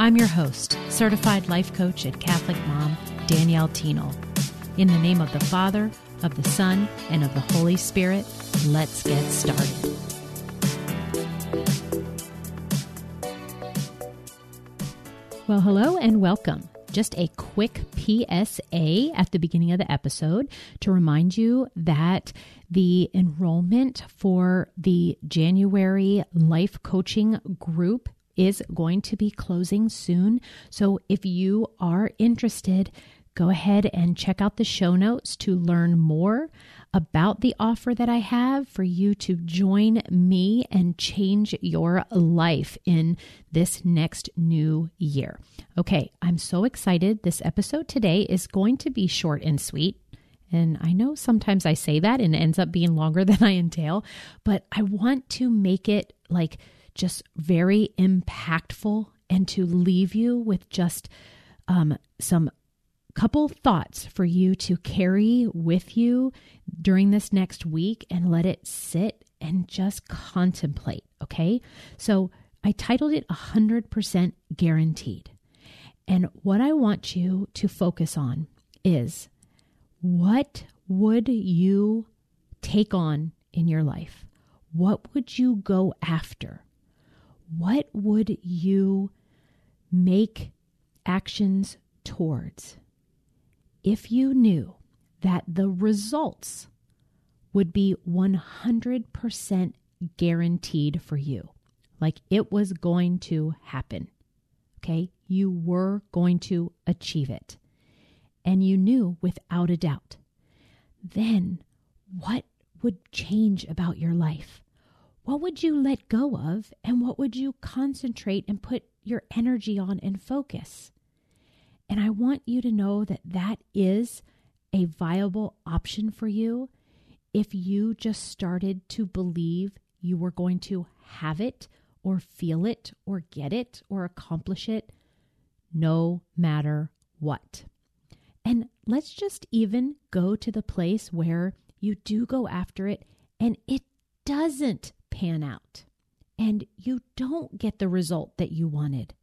I'm your host, certified life coach and Catholic mom, Danielle Thienel. In the name of the Father, of the Son, and of the Holy Spirit, let's get started. Well, hello and welcome. Just a quick PSA at the beginning of the episode to remind you that the enrollment for the January life coaching group is going to be closing soon. So if you are interested, go ahead and check out the show notes to learn more about the offer that I have for you to join me and change your life in this next new year. Okay, I'm so excited. This episode today is going to be short and sweet. And I know sometimes I say that and it ends up being longer than I entail, but I want to make it like just very impactful and to leave you with just um, some couple thoughts for you to carry with you during this next week and let it sit and just contemplate. Okay. So I titled it 100% guaranteed. And what I want you to focus on is what would you take on in your life? What would you go after? What would you make actions towards if you knew that the results would be 100% guaranteed for you? Like it was going to happen. Okay. You were going to achieve it. And you knew without a doubt. Then what would change about your life? What would you let go of and what would you concentrate and put your energy on and focus? And I want you to know that that is a viable option for you if you just started to believe you were going to have it or feel it or get it or accomplish it no matter what. And let's just even go to the place where you do go after it and it doesn't pan out and you don't get the result that you wanted.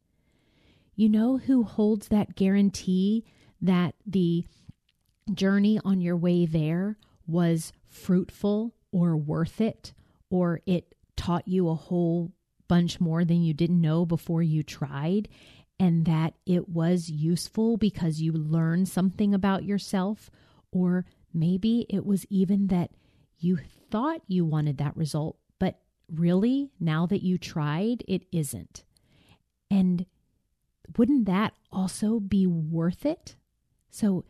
You know who holds that guarantee that the journey on your way there was fruitful or worth it, or it taught you a whole bunch more than you didn't know before you tried, and that it was useful because you learned something about yourself, or maybe it was even that you thought you wanted that result, really, now that you tried, it isn't. And wouldn't that also be worth it? So,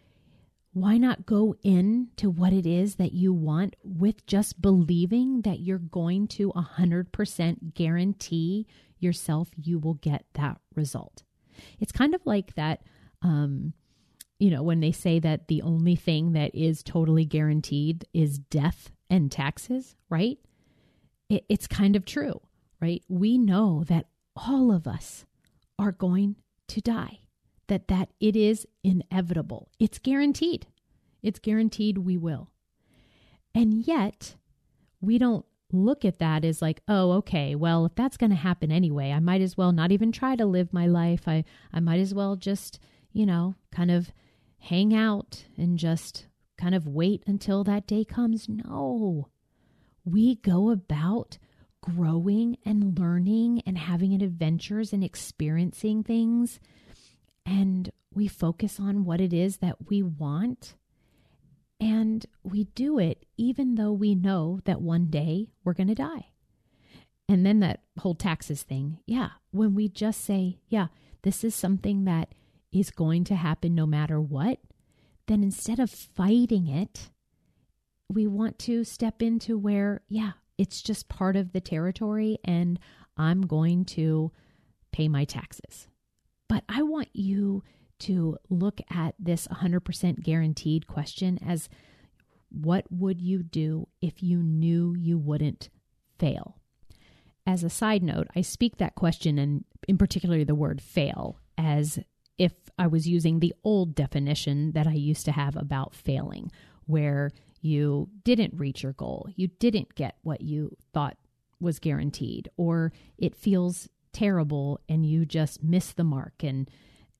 why not go in to what it is that you want with just believing that you're going to 100% guarantee yourself you will get that result? It's kind of like that, um, you know, when they say that the only thing that is totally guaranteed is death and taxes, right? It, it's kind of true, right? We know that all of us are going to die, that that it is inevitable. It's guaranteed. It's guaranteed we will. And yet, we don't look at that as like, oh, okay, well, if that's going to happen anyway, I might as well not even try to live my life. I, I might as well just, you know, kind of hang out and just kind of wait until that day comes. No, we go about growing and learning and having adventures and experiencing things. And we focus on what it is that we want. And we do it even though we know that one day we're going to die. And then that whole taxes thing. Yeah. When we just say, yeah, this is something that is going to happen no matter what, then instead of fighting it, we want to step into where, yeah, it's just part of the territory and I'm going to pay my taxes. But I want you to look at this 100% guaranteed question as what would you do if you knew you wouldn't fail? As a side note, I speak that question and in particular the word fail as if I was using the old definition that I used to have about failing, where you didn't reach your goal, you didn't get what you thought was guaranteed, or it feels terrible and you just missed the mark and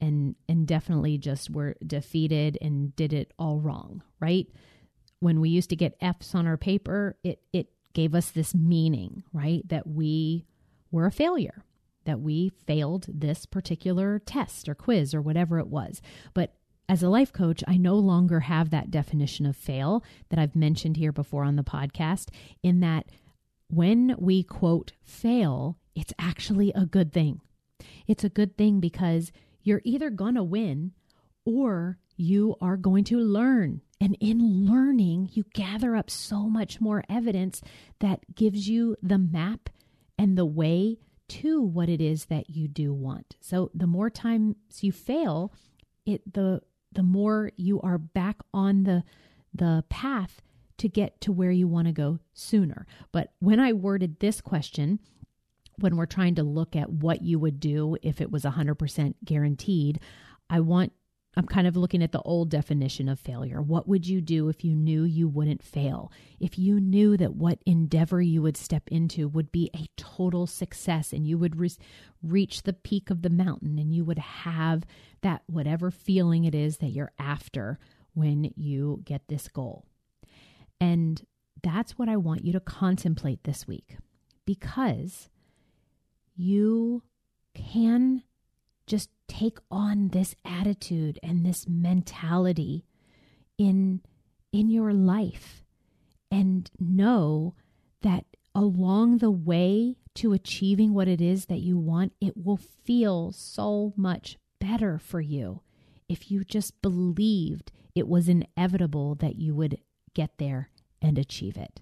and and definitely just were defeated and did it all wrong, right? When we used to get F's on our paper, it it gave us this meaning, right? That we were a failure, that we failed this particular test or quiz or whatever it was. But as a life coach, I no longer have that definition of fail that I've mentioned here before on the podcast, in that when we quote fail, it's actually a good thing. It's a good thing because you're either going to win or you are going to learn. And in learning, you gather up so much more evidence that gives you the map and the way to what it is that you do want. So the more times you fail, it the the more you are back on the the path to get to where you want to go sooner. But when I worded this question, when we're trying to look at what you would do if it was 100% guaranteed, I want I'm kind of looking at the old definition of failure. What would you do if you knew you wouldn't fail? If you knew that what endeavor you would step into would be a total success and you would re- reach the peak of the mountain and you would have that whatever feeling it is that you're after when you get this goal. And that's what I want you to contemplate this week because you can just take on this attitude and this mentality in in your life and know that along the way to achieving what it is that you want it will feel so much better for you if you just believed it was inevitable that you would get there and achieve it.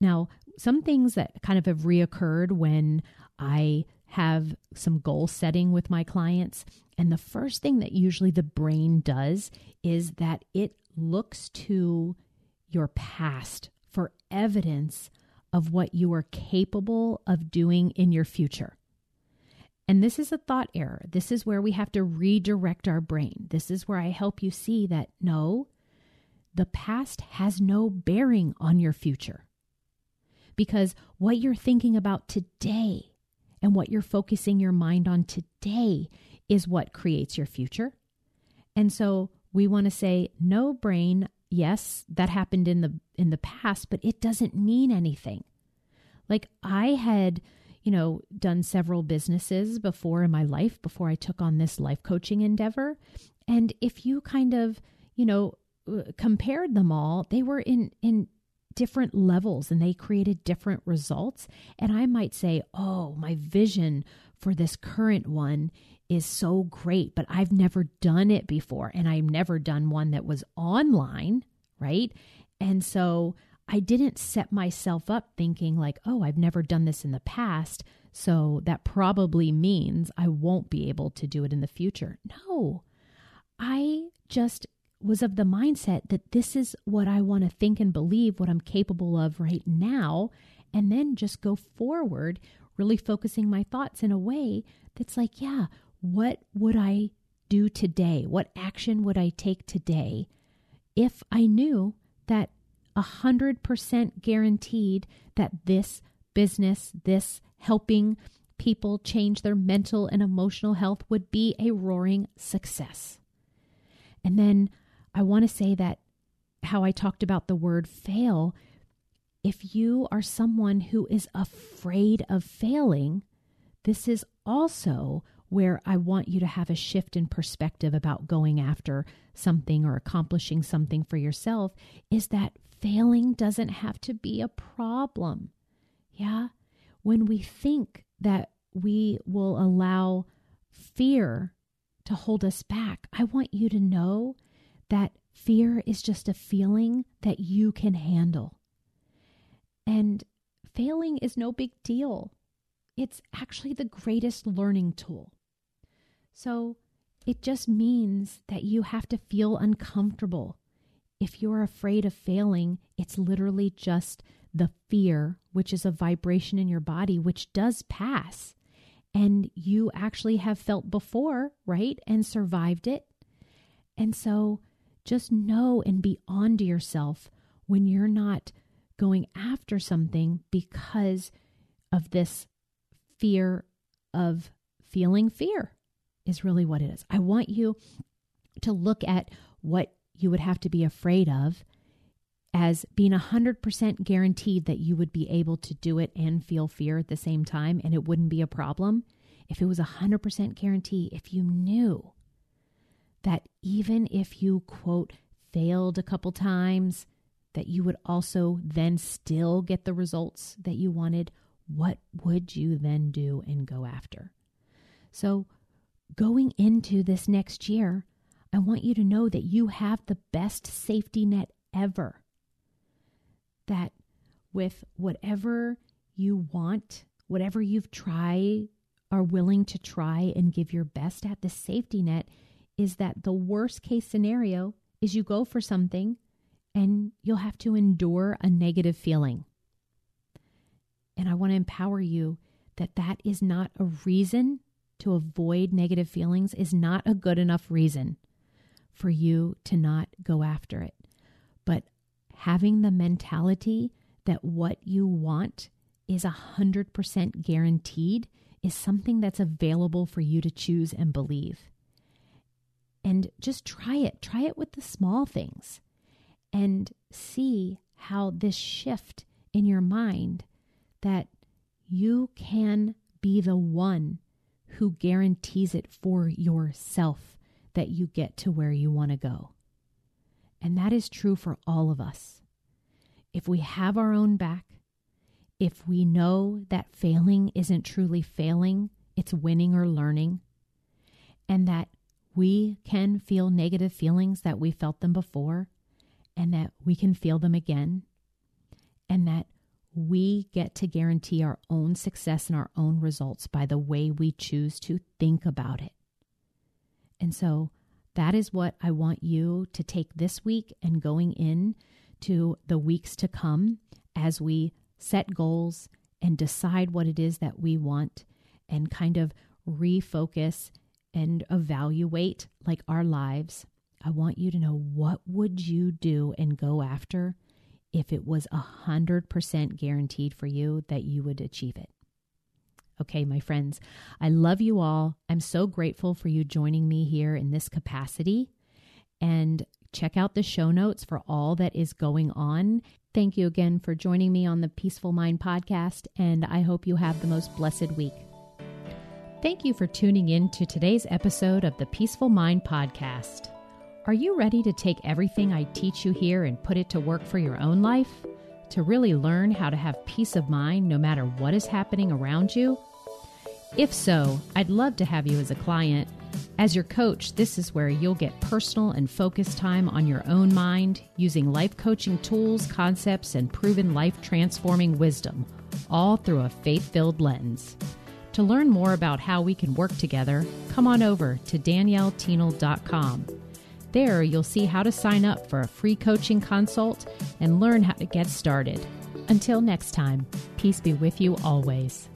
Now some things that kind of have reoccurred when i have some goal setting with my clients. And the first thing that usually the brain does is that it looks to your past for evidence of what you are capable of doing in your future. And this is a thought error. This is where we have to redirect our brain. This is where I help you see that no, the past has no bearing on your future. Because what you're thinking about today and what you're focusing your mind on today is what creates your future. And so we want to say, no, brain, yes, that happened in the in the past, but it doesn't mean anything. Like I had, you know, done several businesses before in my life before I took on this life coaching endeavor. And if you kind of, you know, uh, compared them all, they were in in different levels and they created different results. And I might say, oh, my vision for this current one is so great, but I've never done it before. And I've never done one that was online, right? And so I didn't set myself up thinking, like, oh, I've never done this in the past. So that probably means I won't be able to do it in the future. No, I just was of the mindset that this is what I want to think and believe, what I'm capable of right now, and then just go forward, really focusing my thoughts in a way that's like, yeah, what would I do today? What action would I take today if I knew that a 100% guaranteed that this business, this helping people change their mental and emotional health would be a roaring success? And then I want to say that how I talked about the word fail, if you are someone who is afraid of failing, this is also where I want you to have a shift in perspective about going after something or accomplishing something for yourself is that failing doesn't have to be a problem. Yeah. When we think that we will allow fear to hold us back, I want you to know that fear is just a feeling that you can handle. And failing is no big deal. It's actually the greatest learning tool. So, It just means that you have to feel uncomfortable. If you're afraid of failing, it's literally just the fear, which is a vibration in your body, which does pass. And you actually have felt before, right? And survived it. And so just know and be on to yourself when you're not going after something because of this fear of feeling fear, is really what it is. I want you to look at what you would have to be afraid of as being 100% guaranteed that you would be able to do it and feel fear at the same time and it wouldn't be a problem. If it was 100% guarantee, if you knew that even if you, quote, failed a couple times, that you would also then still get the results that you wanted, what would you then do and go after? So, going into this next year, I want you to know that you have the best safety net ever. That with whatever you want, whatever you've tried, are willing to try and give your best at, the safety net is that the worst case scenario is you go for something and you'll have to endure a negative feeling. And I want to empower you that that is not a reason to avoid negative feelings, is not a good enough reason for you to not go after it. But having the mentality that what you want is a 100% guaranteed is something that's available for you to choose and believe. And just try it. Try it with the small things and see how this shift in your mind that you can be the one who guarantees it for yourself that you get to where you want to go. And that is true for all of us. If we have our own back, if we know that failing isn't truly failing, it's winning or learning, and that we can feel negative feelings that we felt them before, and that we can feel them again, and that we get to guarantee our own success and our own results by the way we choose to think about it. And so that is what I want you to take this week and going in to the weeks to come as we set goals and decide what it is that we want and kind of refocus and evaluate like our lives I want you to know what would you do and go after if it was a 100% guaranteed for you that you would achieve it. Okay, my friends, I love you all. I'm so grateful for you joining me here in this capacity. And check out the show notes for all that is going on. Thank you again for joining me on the Peaceful Mind podcast, and I hope you have the most blessed week. Thank you for tuning in to today's episode of the Peaceful Mind podcast. Are you ready to take everything I teach you here and put it to work for your own life? To really learn how to have peace of mind no matter what is happening around you? If so, I'd love to have you as a client. As your coach, this is where you'll get personal and focused time on your own mind using life coaching tools, concepts, and proven life transforming wisdom, all through a faith filled lens. To learn more about how we can work together, come on over to daniellethienel.com. There, you'll see how to sign up for a free coaching consult and learn how to get started. Until next time, peace be with you always.